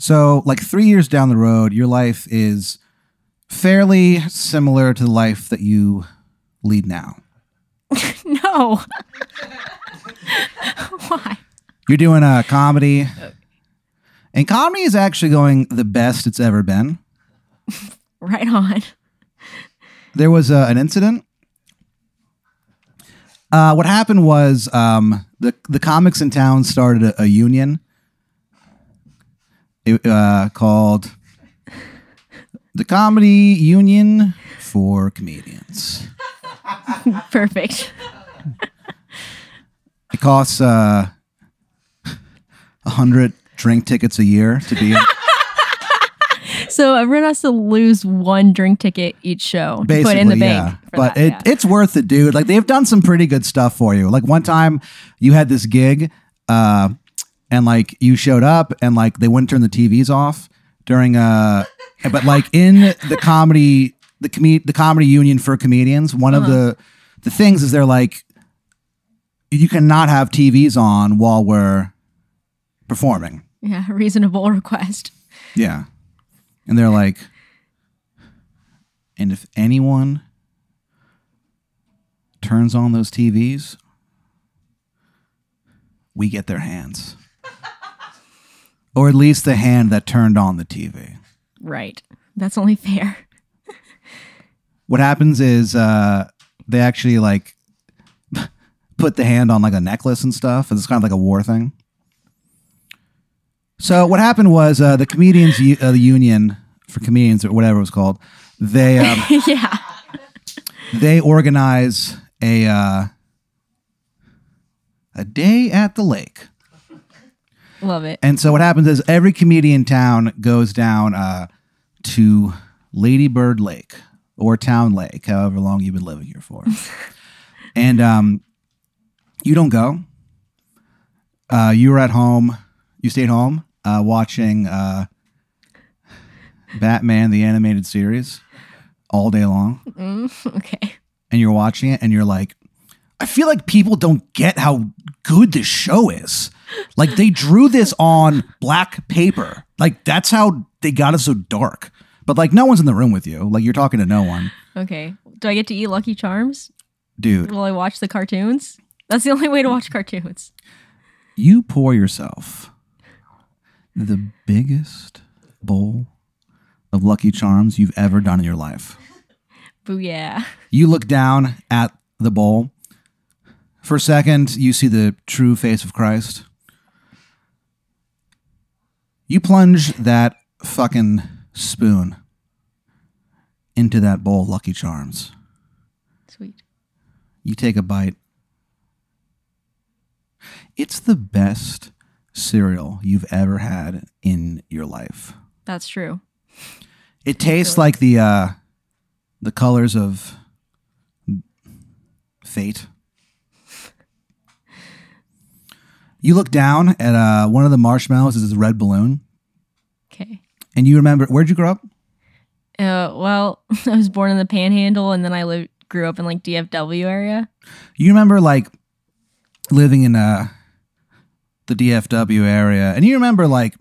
So, like three years down the road, your life is fairly similar to the life that you lead now. No. Why? You're doing a comedy, and comedy is actually going the best it's ever been. Right on. There was uh, an incident. Uh, what happened was um, the the comics in town started a, a union it, uh, called the Comedy Union for Comedians. Perfect. It costs uh, a hundred drink tickets a year to be So everyone has to lose one drink ticket each show to basically, put in the yeah. bank. But that, it, yeah. it's worth it, dude. Like they've done some pretty good stuff for you. Like one time, you had this gig, uh, and like you showed up, and like they wouldn't turn the TVs off during uh, a but like in the comedy, the com- the comedy union for comedians, one of uh-huh. the the things is they're like, you cannot have TVs on while we're performing. yeah, reasonable request. Yeah. And they're like, and if anyone turns on those TVs, we get their hands. Or at least the hand that turned on the TV. Right. That's only fair. What happens is uh, they actually like put the hand on like a necklace and stuff. and It's kind of like a war thing. So what happened was uh, the comedians, u- uh, the union for comedians or whatever it was called, they um, yeah. they organize a uh, a day at the lake. Love it. And so what happens is every comedian town goes down uh, to Lady Bird Lake or Town Lake, however long you've been living here for. and um, you don't go. Uh, you were at home. You stayed home uh, watching uh, Batman the animated series all day long, Okay. and you're watching it, and you're like, I feel like people don't get how good this show is. Like they drew this on black paper. Like that's how they got it so dark. But like no one's in the room with you. Like you're talking to no one. Okay. Do I get to eat Lucky Charms? Dude, Will I watch the cartoons? That's the only way to watch cartoons. you pour yourself the biggest bowl of Lucky Charms you've ever done in your life. Booyah. You look down at the bowl. For a second, you see the true face of Christ. You plunge that fucking spoon into that bowl of Lucky Charms. Sweet. You take a bite. It's the best cereal you've ever had in your life. That's true. It tastes like the uh the colors of fate. You look down at uh one of the marshmallows is this red balloon, Okay. and you remember where'd you grow up? Uh, well, I was born in the Panhandle, and then I lived grew up in like DFW area. You remember like living in uh the DFW area, and you remember like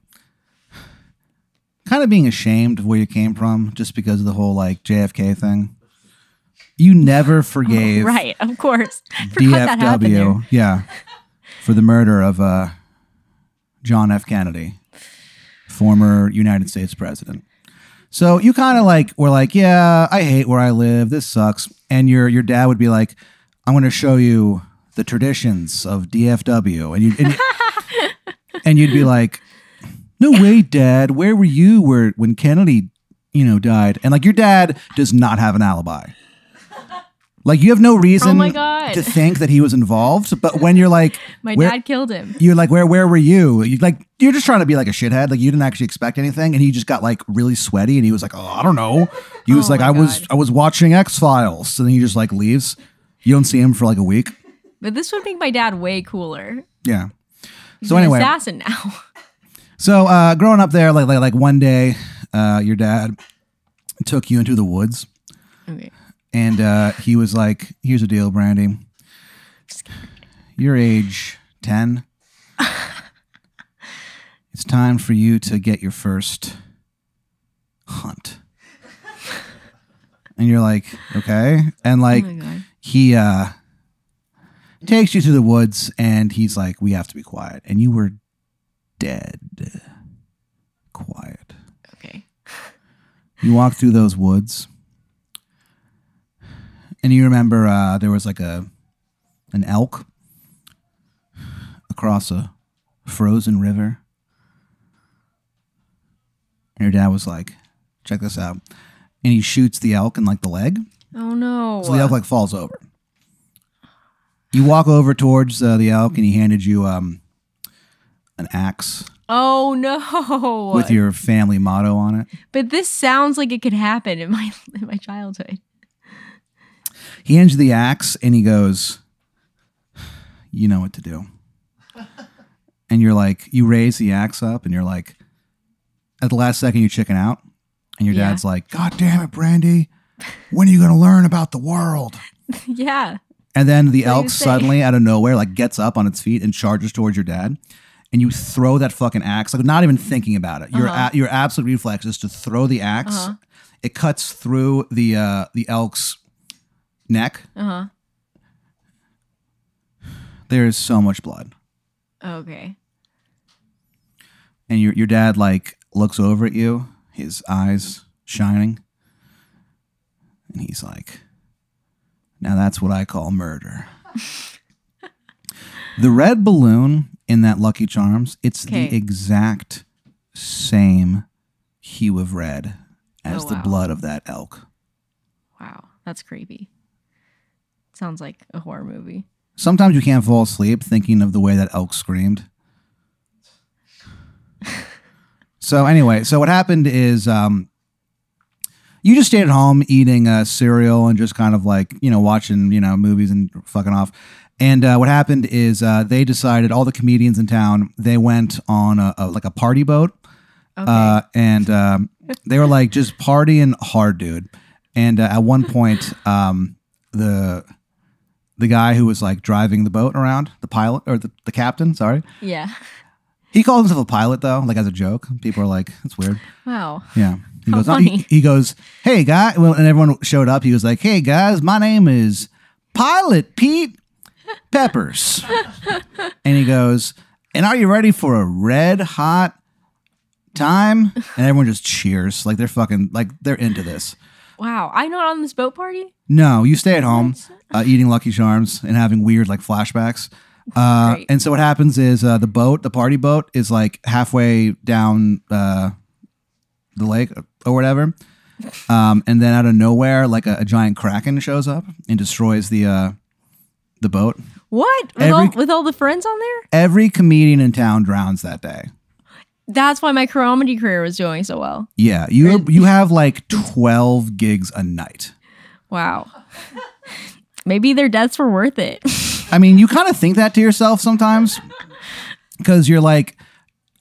kind of being ashamed of where you came from just because of the whole like JFK thing. You never forgave Right, of course. DFW, yeah, for the murder of uh, John F. Kennedy, former United States president. So you kind of like were like, yeah, I hate where I live. This sucks. And your your dad would be like, I'm going to show you the traditions of DFW, and you and, you- and you'd be like, no way, Dad. Where were you where when Kennedy, you know, died? And like your dad does not have an alibi. Like you have no reason Oh God. to think that he was involved. But when you're like, My where, dad killed him. you're like, where where were you? You like you're just trying to be like a shithead. Like you didn't actually expect anything, and he just got like really sweaty, and he was like, oh, I don't know. He was Oh like, I was I was watching X Files, and then he just like leaves. You don't see him for like a week. But this would make my dad way cooler. Yeah. He's So an anyway, assassin now. So uh, growing up there, like like like one day, uh, your dad took you into the woods, okay. And uh, he was like, "Here's the deal, Brandi. You're age ten. it's time for you to get your first hunt. and you're like, okay. And like, oh he uh takes you to the woods and he's like we have to be quiet and you were dead quiet Okay. you walk through those woods and you remember uh there was like a an elk across a frozen river and your dad was like check this out and he shoots the elk in like the leg Oh no. so the elk like falls over. You walk over towards uh, the elk, and he handed you um, an axe oh no. with your family motto on it. but this sounds like it could happen in my in my childhood. He hands you the axe, and he goes, "You know what to do." and you're like, you raise the axe up, and you're like, at the last second, you chicken out, and your Yeah. dad's like, "God damn it, Brandi, when are you going to learn about the world?" yeah. And then the What do you elk say? suddenly out of nowhere like gets up on its feet and charges towards your dad. And you throw that fucking axe, like not even thinking about it. Your Uh-huh. a- your absolute reflex is to throw the axe. Uh-huh. It cuts through the uh, the elk's neck. Uh huh. There is so much blood, Okay. and your your dad like looks over at you, his eyes shining, and he's like, "Now that's what I call murder." the red balloon in that Lucky Charms, it's Okay. the exact same hue of red as Oh, the blood of that elk. Wow. That's creepy. Sounds like a horror movie. Sometimes you can't fall asleep thinking of the way that elk screamed. so anyway, so what happened is um, you just stayed at home eating uh, cereal and just kind of like you know watching you know movies and fucking off. And uh, what happened is uh, they decided all the comedians in town they went on a, a like a party boat Okay. uh, and um, they were like just partying hard, dude. And uh, at one point, um, the the guy who was like driving the boat around, the pilot or the, the captain, sorry, yeah. he called himself a pilot though, like as a joke. People are like, "That's weird." Wow. Yeah. He How goes, oh, he, he goes, "Hey guy," well, and everyone showed up. He was like, "Hey guys, my name is Pilot Pete Peppers," and he goes, "And are you ready for a red hot time?" And everyone just cheers, like they're fucking, like they're into this. Wow. I'm not on this boat party? No, you stay at home, uh, eating Lucky Charms and having weird like flashbacks. Uh, Great. and so what happens is uh, the boat, the party boat, is like halfway down uh, the lake or whatever, um, and then out of nowhere, like a, a giant kraken shows up and destroys the uh, the boat. What? With, Every- all, with all the friends on there? Every comedian in town drowns that day. That's why my comedy career was doing so well. Yeah, you you have like twelve gigs a night. Wow. Maybe their deaths were worth it. I mean, you kind of think that to yourself sometimes because you're like,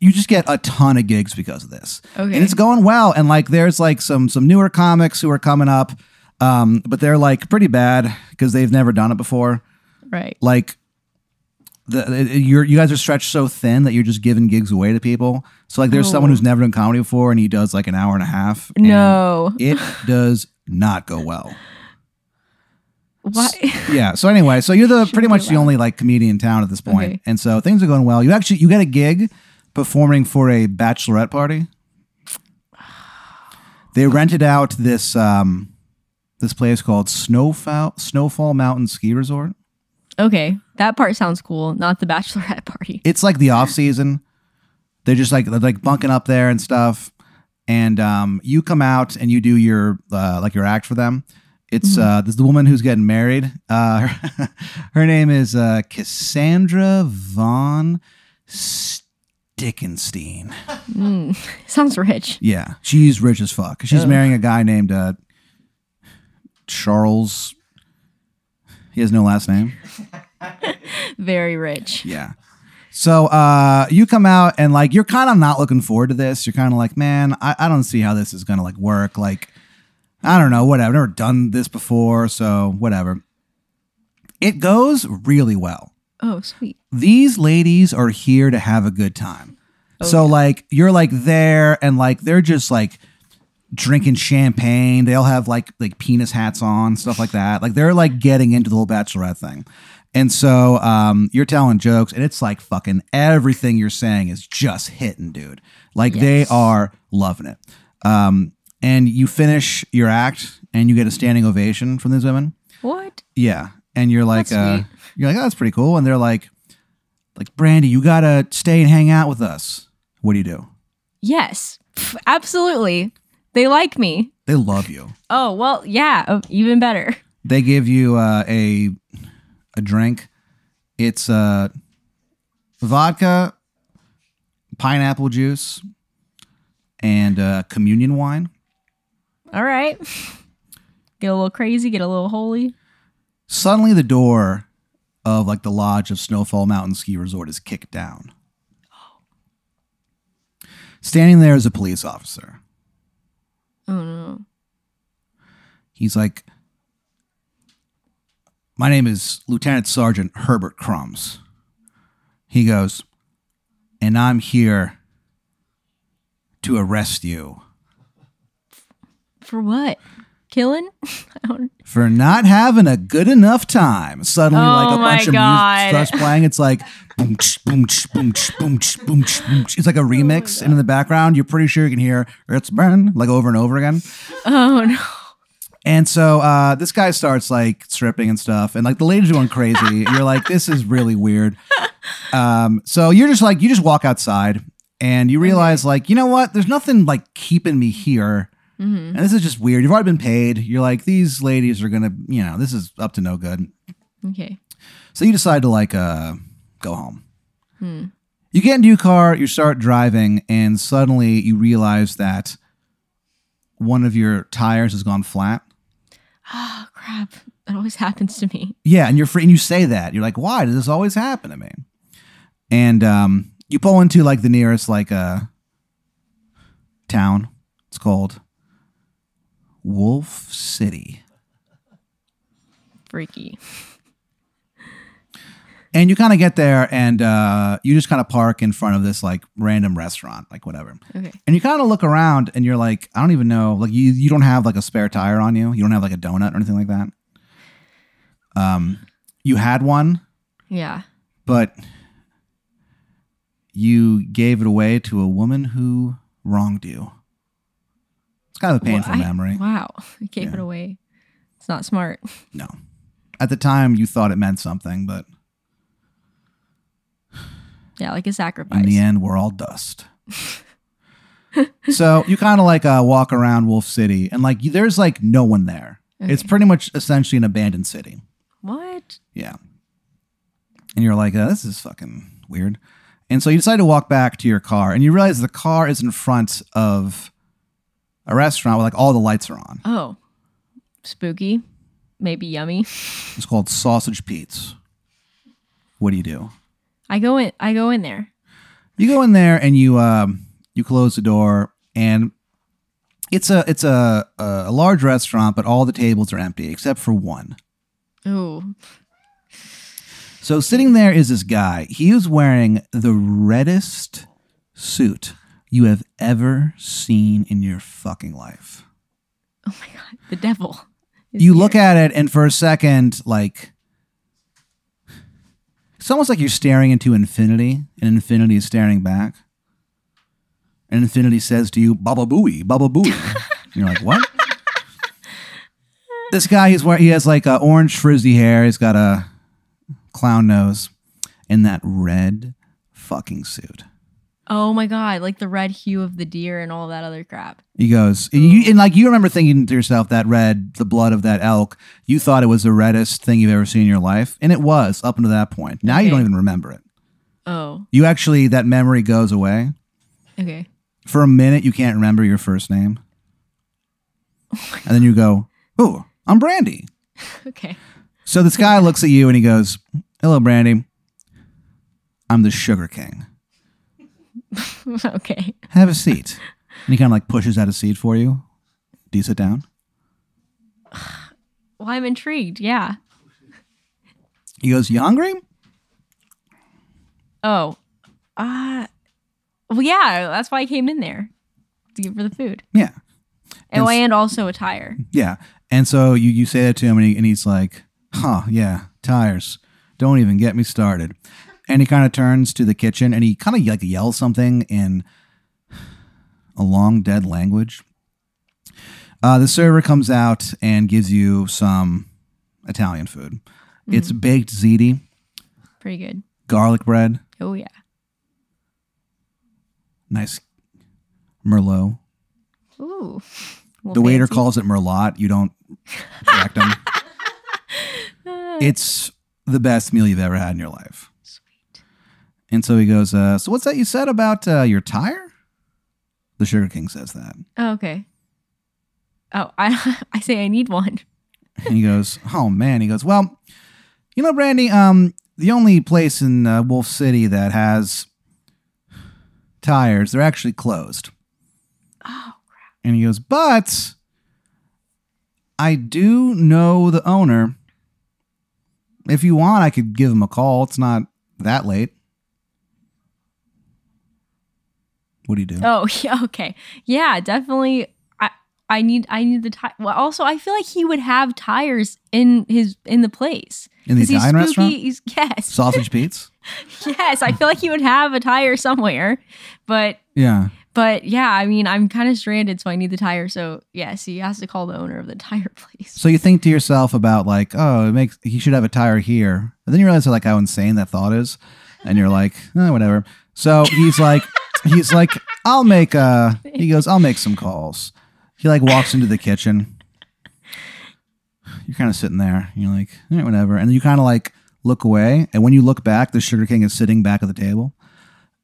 you just get a ton of gigs because of this, Okay. and it's going well. And like, there's like some some newer comics who are coming up, um, but they're like pretty bad because they've never done it before. right. Like, the you're you guys are stretched so thin that you're just giving gigs away to people. So like, there's someone Oh. who's never done comedy before, and he does like an hour and a half. and No. it does not go well. Why? yeah. So anyway, so you're the pretty much the only like comedian in town at this point, Okay. and so things are going well. You actually you get a gig performing for a bachelorette party. They rented out this um this place called Snowfall Snowfall Mountain Ski Resort. Okay. That part sounds cool. Not the bachelorette party. It's like the off season. They're just like they're like bunking up there and stuff. And um, you come out and you do your uh, like your act for them. It's uh, this is the woman who's getting married. Uh, her, her name is uh, Cassandra Von Stickenstein. Sounds rich. Yeah, she's rich as fuck. She's Ugh. marrying a guy named uh, Charles. He has no last name. Very rich. Yeah. So uh, you come out and like you're kind of not looking forward to this. You're kind of like, man, I, I don't see how this is gonna like work. Like, I don't know, whatever. I've never done this before, so whatever. It goes really well. Oh, sweet. These ladies are here to have a good time. So like you're like there and like they're just like drinking champagne. They all have like like penis hats on, stuff like that. Like they're like getting into the whole bachelorette thing. And so um, you're telling jokes, and it's like fucking everything you're saying is just hitting, dude. Like they are loving it. Um, and you finish your act, and you get a standing ovation from these women. What? Yeah, and you're like, uh, you're like, oh, that's pretty cool. And they're like, like Brandi, you gotta stay and hang out with us. What do you do? Yes, absolutely. They like me. They love you. Oh well, yeah, oh, even better. They give you uh, a a drink. It's uh, vodka, pineapple juice, and uh, communion wine. All right. Get a little crazy, get a little holy. Suddenly, the door of like the lodge of Snowfall Mountain Ski Resort is kicked down. Standing there is a police officer. Oh no. He's like, My name is Lieutenant Sergeant Herbert Crumbs. He goes, And I'm here to arrest you For what? Killing? For not having a good enough time. Suddenly, like Oh a my bunch of music starts playing. It's like boom, boom, boom, boom, boom, boom. It's like a remix, and in the background, you're pretty sure you can hear "It's Burn" like over and over again. Oh no. And so uh, this guy starts like stripping and stuff, and like the ladies are going crazy. you're like, this is really weird. Um, so you're just like, you just walk outside, and you realize like, you know what? There's nothing like keeping me here, hmm and this is just weird. You've already been paid. You're like, these ladies are gonna, you know, this is up to no good. Okay. So you decide to like uh, go home. Hmm. You get into your car, you start driving, and suddenly you realize that one of your tires has gone flat. Oh crap. That always happens to me. Yeah, and you're free, and you say that you're like, why does this always happen to me? And um, you pull into like the nearest like uh, town. It's called Wolf City, Freaky. and you kind of get there, and uh, you just kind of park in front of this like random restaurant, like whatever. Okay. And you kind of look around, and you're like, I don't even know, like you you don't have like a spare tire on you. You don't have like a donut or anything like that. Um, you had one. Yeah. but you gave it away to a woman who wronged you. It's kind of a painful Well, I- memory. Wow. I gave Yeah. it away. It's not smart. No. At the time, you thought it meant something, but Yeah, like a sacrifice. in the end, we're all dust. so you kind of like uh, walk around Wolf City, and like there's like no one there. It's pretty much essentially an abandoned city. What? Yeah. And you're like, uh, this is fucking weird. And so you decide to walk back to your car, and you realize the car is in front of a restaurant where like all the lights are on. Oh. Spooky. Maybe yummy. It's called Sausage Pete's. What do you do? I go in I go in there. You go in there and you um, you close the door, and it's a it's a, a large restaurant, but all the tables are empty except for one. Ooh. So sitting there is this guy. He is wearing the reddest suit you have ever seen in your fucking life. Oh my god. The devil. You here. look at it, and for a second, like it's almost like you're staring into infinity, and infinity is staring back. And infinity says to you, "Baba booey, baba booey." You're like, "What?" this guy, he's wearing, he has like orange frizzy hair. He's got a clown nose, and that red fucking suit. Oh my god, like the red hue of the deer and all that other crap. He goes, and, you, and like you remember thinking to yourself, that red, the blood of that elk, you thought it was the reddest thing you've ever seen in your life. And it was up until that point. Now you don't even remember it. Oh. You actually, that memory goes away. Okay. For a minute, you can't remember your first name. And then you go, oh, I'm Brandi. Okay. So this guy looks at you and he goes, hello, Brandi. I'm the Sugar King. okay. Have a seat. And he kind of like pushes out a seat for you. Do you sit down? Well, I'm intrigued. Yeah. He goes, you hungry? Oh. Uh Well, yeah, that's why I came in there to give her the food. Yeah. And, And s- and also a tire. Yeah. And so you, you say that to him, and, he, and he's like, huh, yeah, tires. Don't even get me started. And he kind of turns to the kitchen and he kind of like yells something in a long dead language. Uh, the server comes out and gives you some Italian food. It's baked ziti, Pretty good. garlic bread, Oh yeah. nice merlot. Ooh. The waiter calls it merlot. You don't correct him. it's the best meal you've ever had in your life. And so he goes, uh, So what's that you said about uh, your tire? The Sugar King says that. Oh, okay. Oh, I I say I need one. And he goes, Oh man. He goes, Well, you know, Brandi, um, the only place in uh, Wolf City that has tires, they're actually closed. Oh, crap. And he goes, But I do know the owner. If you want, I could give him a call. It's not that late. What do you do? Oh, yeah, okay. Yeah, definitely I I need I need the tire. Well, also I feel like he would have tires in his in the place. In the 'Cause he's Italian spooky. restaurant? He's, yes. Sausage Pete's? yes, I feel like he would have a tire somewhere. But Yeah. but yeah, I mean, I'm kind of stranded, so I need the tire. So yes, he has to call the owner of the tire place. So you think to yourself about like, oh, it makes he should have a tire here. And then you realize like how insane that thought is. And you're like, eh, whatever. So he's like he's like, I'll make uh he goes, I'll make some calls. He like walks into the kitchen. You're kind of sitting there. You're like, eh, whatever. And you kind of like look away. And when you look back, the Sugar King is sitting back at the table.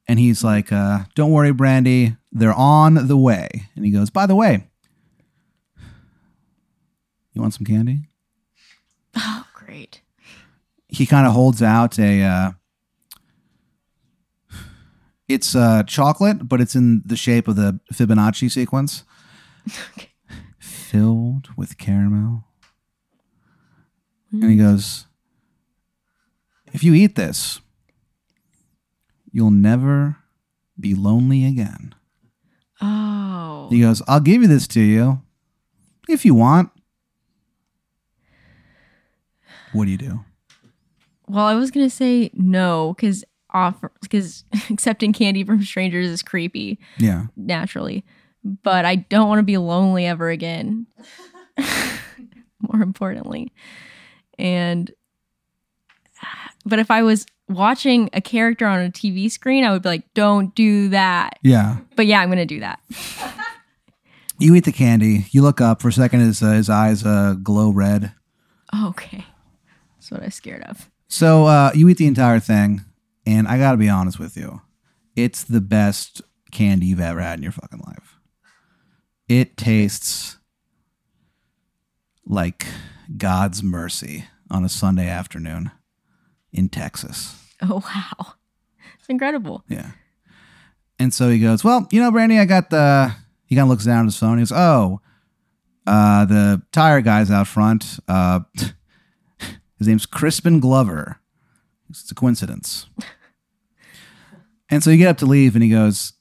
And he's like, uh, don't worry, Brandi. They're on the way. And he goes, by the way, you want some candy? Oh, great. he kind of holds out a uh it's uh chocolate but it's in the shape of the fibonacci sequence. Okay. filled with caramel. And he goes if you eat this you'll never be lonely again. Oh. he goes i'll give you this to you if you want. What do you do? Well, I was gonna say no because offer because accepting candy from strangers is creepy yeah naturally, but I don't want to be lonely ever again. More importantly, and but if I was watching a character on a TV screen, I would be like, "Don't do that." yeah But yeah, I'm gonna do that. You eat the candy. You look up for a second. His uh, his eyes uh, glow red. okay, that's what I was scared of. So uh, you eat the entire thing, and I got to be honest with you, it's the best candy you've ever had in your fucking life. It tastes like God's mercy on a Sunday afternoon in Texas. Oh wow, it's incredible. Yeah. And so he goes, Well, you know, Brandi, I got the. He kind of looks down at his phone. He goes, Oh, uh, the tire guy's out front. Uh, his name's Crispin Glover. It's a coincidence. and so you get up to leave, and he goes,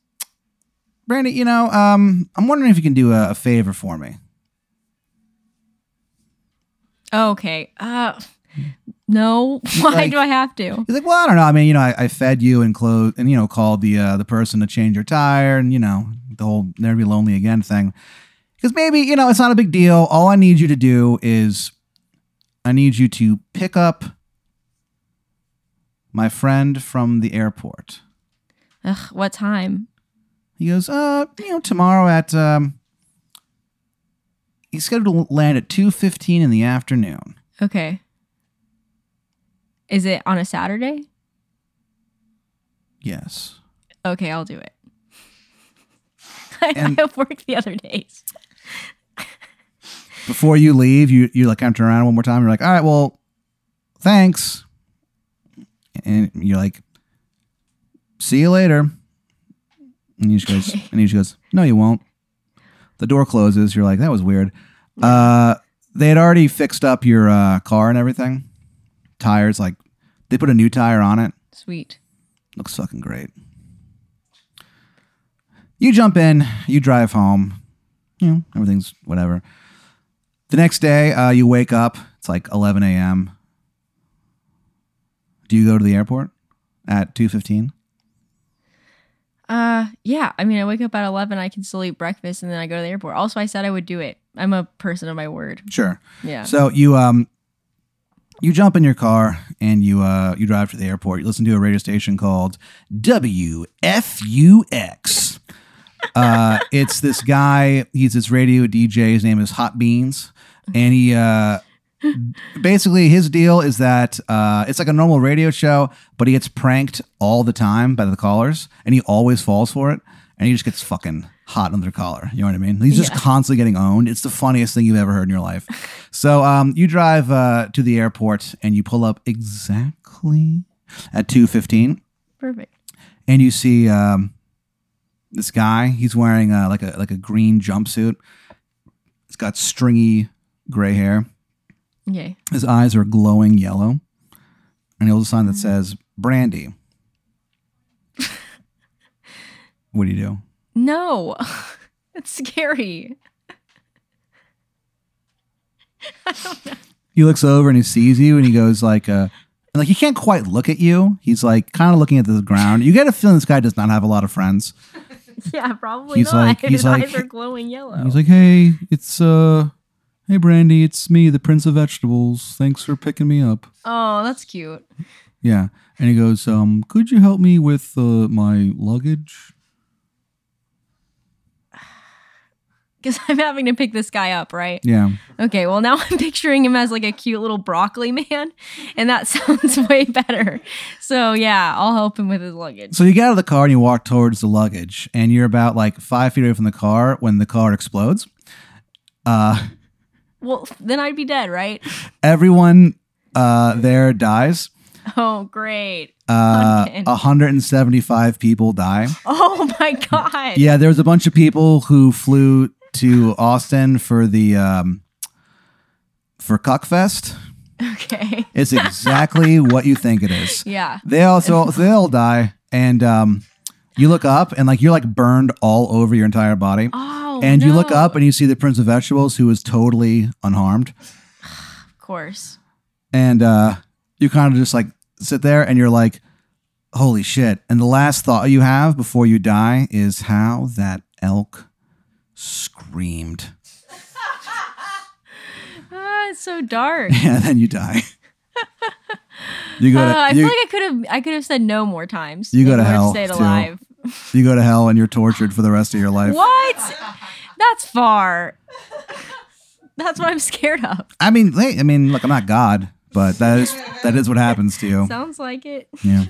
Brandi, you know, um, I'm wondering if you can do a, a favor for me. Okay. Uh, no. Why like- do I have to? He's like, well, I don't know. I mean, you know, I, I fed you and clothed and you know called the uh, the person to change your tire and you know the whole never be lonely again thing. Because maybe you know it's not a big deal. All I need you to do is I need you to pick up my friend from the airport. Ugh, what time? He goes, uh, you know, tomorrow at um, he's scheduled to land at two fifteen in the afternoon. Okay. Is it on a Saturday? Yes. Okay, I'll do it. I, And- I have worked the other days. before you leave, you you like turn around one more time. You're like, all right, well, thanks, and you're like, see you later. And he just goes, and he just goes, no, you won't. The door closes. You're like, that was weird. Uh, they had already fixed up your uh, car and everything. Tires, like, they put a new tire on it. Sweet. Looks fucking great. you jump in, you drive home. You know, everything's whatever. The next day, uh, you wake up. It's like 11 a.m. Do you go to the airport at 2:15? Uh, yeah. I mean, I wake up at eleven. I can still eat breakfast, and then I go to the airport. Also, I said I would do it. I'm a person of my word. Sure. Yeah. So you um you jump in your car and you uh you drive to the airport. You listen to a radio station called WFUX. uh it's this guy, he's this radio DJ, his name is Hot Beans. And he uh basically his deal is that uh it's like a normal radio show, but he gets pranked all the time by the callers and he always falls for it. And he just gets fucking hot under the collar. You know what I mean? He's just Yeah. constantly getting owned. It's the funniest thing you've ever heard in your life. So um, you drive uh, to the airport and you pull up exactly at two fifteen, Perfect. and you see um, this guy. He's wearing uh, like a like a green jumpsuit. He's got stringy gray hair. Okay. His eyes are glowing yellow, and he holds a sign that says "Brandi." what do you do? No, it's scary. I don't know. he looks over and he sees you and he goes like uh and like he can't quite look at you he's like kind of looking at the ground you get a feeling this guy does not have a lot of friends Yeah, probably He's not. like- he's His like- eyes are glowing yellow. he's like hey it's uh hey Brandi it's me the prince of vegetables thanks for picking me up oh, that's cute. yeah and he goes um could you help me with uh my luggage Because I'm having to pick this guy up, right? yeah Okay, well, now I'm picturing him as like a cute little broccoli man, and that sounds way better. So, yeah, I'll help him with his luggage. so you get out of the car and you walk towards the luggage and you're about like five feet away from the car when the car explodes uh Well, then I'd be dead, right? everyone uh there dies Oh, great. Uh, Okay. 175 people die. Oh my God. Yeah, there was a bunch of people who flew to Austin for the um, for Cuckfest. Okay. It's exactly what you think it is. Yeah. They also they all die, and um, you look up and like you're like burned all over your entire body. Oh, and you look up and you see the Prince of Vegetables, who is totally unharmed. Of course. and uh, you kind of just like sit there and you're like, holy shit. And the last thought you have before you die is how that elk screamed. Ah, it's so dark. and then you die. you go Uh, to I you, feel like I could have I could have said no more times. You go to hell, Stayed too. You go to hell and you're tortured for the rest of your life. What? That's far. That's what I'm scared of. I mean, I mean, look, I'm not God, but that is that is what happens to you. Sounds like it. Yeah.